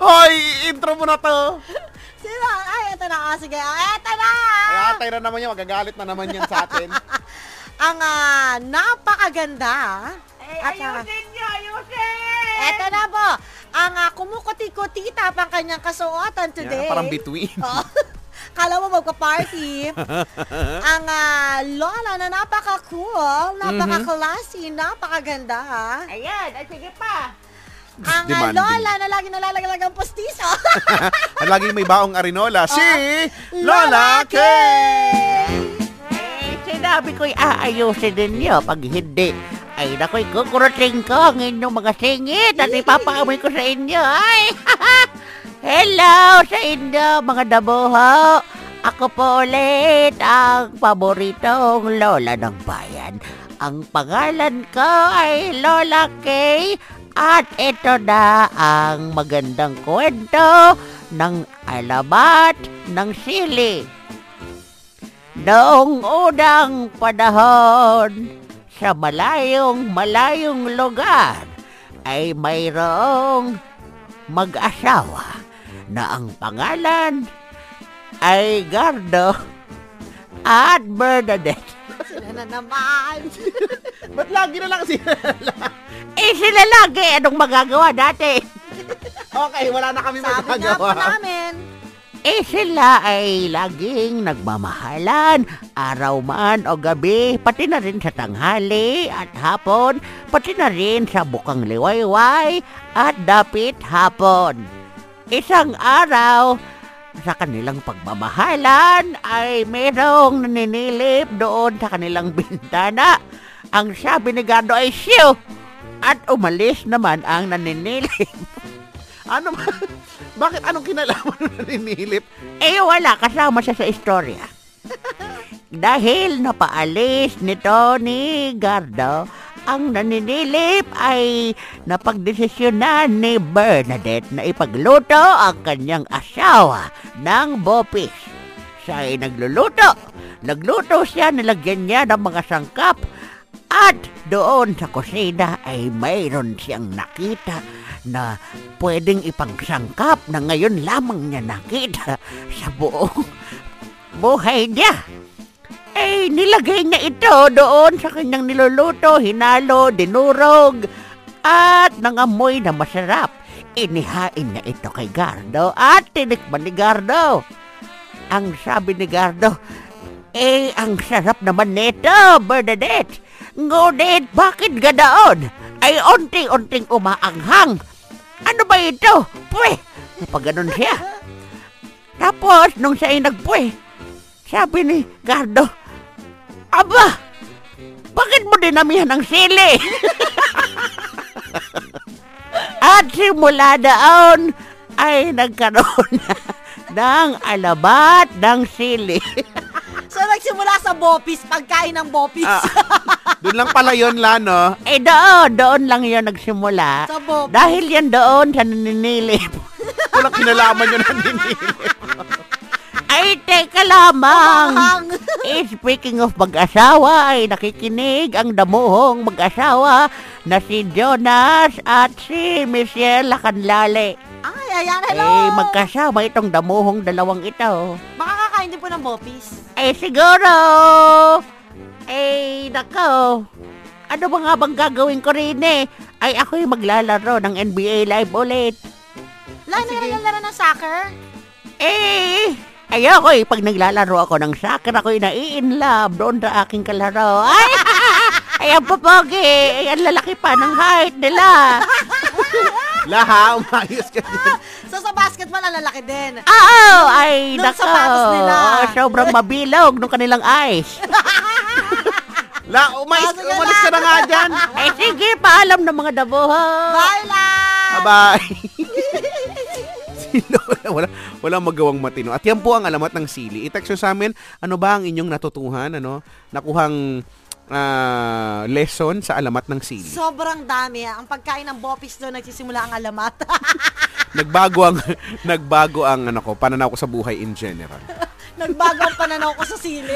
Hoy, intro mo na to. Sino? Ay, eto na. Oh, sige. Oh, eto na! Ay, atay na naman yan. Magagalit na naman yan sa atin. Ang ah, napakaganda. Ay, At, ah, ayusin niyo, ayusin! Eto na po. Ang uh, kumukuti-kuti ang kanyang kasuotan today. Yan, parang between. Oh. Kala mo magka-party. ang ah, lola na napaka-cool, napaka-classy, napakaganda. ha? Ayan, ay sige pa. Ang Demanding. lola na lagi nalalaglag ang postiso. At laging may baong arinola, si Lola! Eh, sinabi ko'y aayusin ninyo. Pag hindi, ay nako'y kukuruting ko ang inyong mga singit at ipapaamoy ko sa inyo. Ay, Hello sa inyo, mga dabuho. Ako po ulit ang paboritong lola ng bayan. Ang pangalan ko ay Lola Kay at ito na ang magandang kwento ng alamat ng sili. Noong unang panahon, sa malayong malayong lugar, ay mayroong mag-asawa na ang pangalan ay Gardo at Bernadette. Sila na naman. Ba't lagi na lang si Eh sila lagi, anong magagawa natin? Okay, wala na kami Sabi nga po magagawa. namin. Eh sila ay laging nagmamahalan, araw man o gabi, pati na rin sa tanghali at hapon, pati na rin sa bukang liwayway at dapit hapon. Isang araw, sa kanilang pagmamahalan ay merong naninilip doon sa kanilang bintana. Ang sabi ni Gardo ay siyo! At umalis naman ang naninilip. Ano ba? Bakit anong kinalaman ng naninilip? Eh wala, kasama siya sa istorya. Dahil napaalis nito ni Gardo, ang naninilip ay napagdesisyonan ni Bernadette na ipagluto ang kanyang asawa ng bopis. Siya ay nagluluto. Nagluto siya, nilagyan niya ng mga sangkap at doon sa kusina ay mayroon siyang nakita na pwedeng ipangsangkap na ngayon lamang niya nakita sa buong buhay niya. Eh, nilagay niya ito doon sa kanyang niluluto, hinalo, dinurog, at nangamoy na masarap. Inihain niya ito kay Gardo at tinikman ni Gardo. Ang sabi ni Gardo, eh, ang sarap naman nito, Bernadette. Ngunit, bakit gadaon? Ay, unti-unting umaanghang. Ano ba ito? Pwe! Napaganon siya. Tapos, nung siya ay nagpwe, sabi ni Gardo, Aba, bakit mo dinamihan ng sili? At simula daon ay nagkaroon na ng alabat ng sili. So, nagsimula sa bopis, pagkain ng bopis. Ah, doon lang pala yun, Lano. eh doon, doon lang yun nagsimula. sa. Dahil yan doon sa naninilip. Walang kinalaman yun naninilip. Ay, teka lamang. Eh, speaking of mag-asawa, ay nakikinig ang damuhong mag-asawa na si Jonas at si Michelle Lacanlale. Ay, ayan, hello. Eh, magkasama itong damuhong dalawang ito. Makakakain din po ng bopis. Eh, siguro, eh, nako, ano ba nga bang gagawin ko rin eh? Ay, ako'y maglalaro ng NBA Live ulit. Lalo na laro ng soccer. Eh, ayoko eh, pag naglalaro ako ng soccer, ako'y nai-in love doon sa aking kalaro. Ay, ay, ang papogi, ay, ang lalaki pa ng height nila. Laha, umayos ka din. So, sa basketball, ang lalaki din. Oo, ay, Nung nako. sapatos nila. Oo, sobrang mabilog nung kanilang eyes. La, umayos, Ah, sige umalis ka na nga dyan. Ay, sige, paalam ng mga dabuho. Bye lang! Bye-bye. Si Lola, wala, wala magawang matino. At yan po ang alamat ng sili. I-text nyo sa amin, ano ba ang inyong natutuhan, ano? Nakuhang ah, lesson sa alamat ng sili. Sobrang dami. ah. Ang pagkain ng bopis doon, nagsisimula ang alamat. nagbago ang nagbago ang ano ko, pananaw ko sa buhay in general. Nagbago ang pananaw ko sa sili.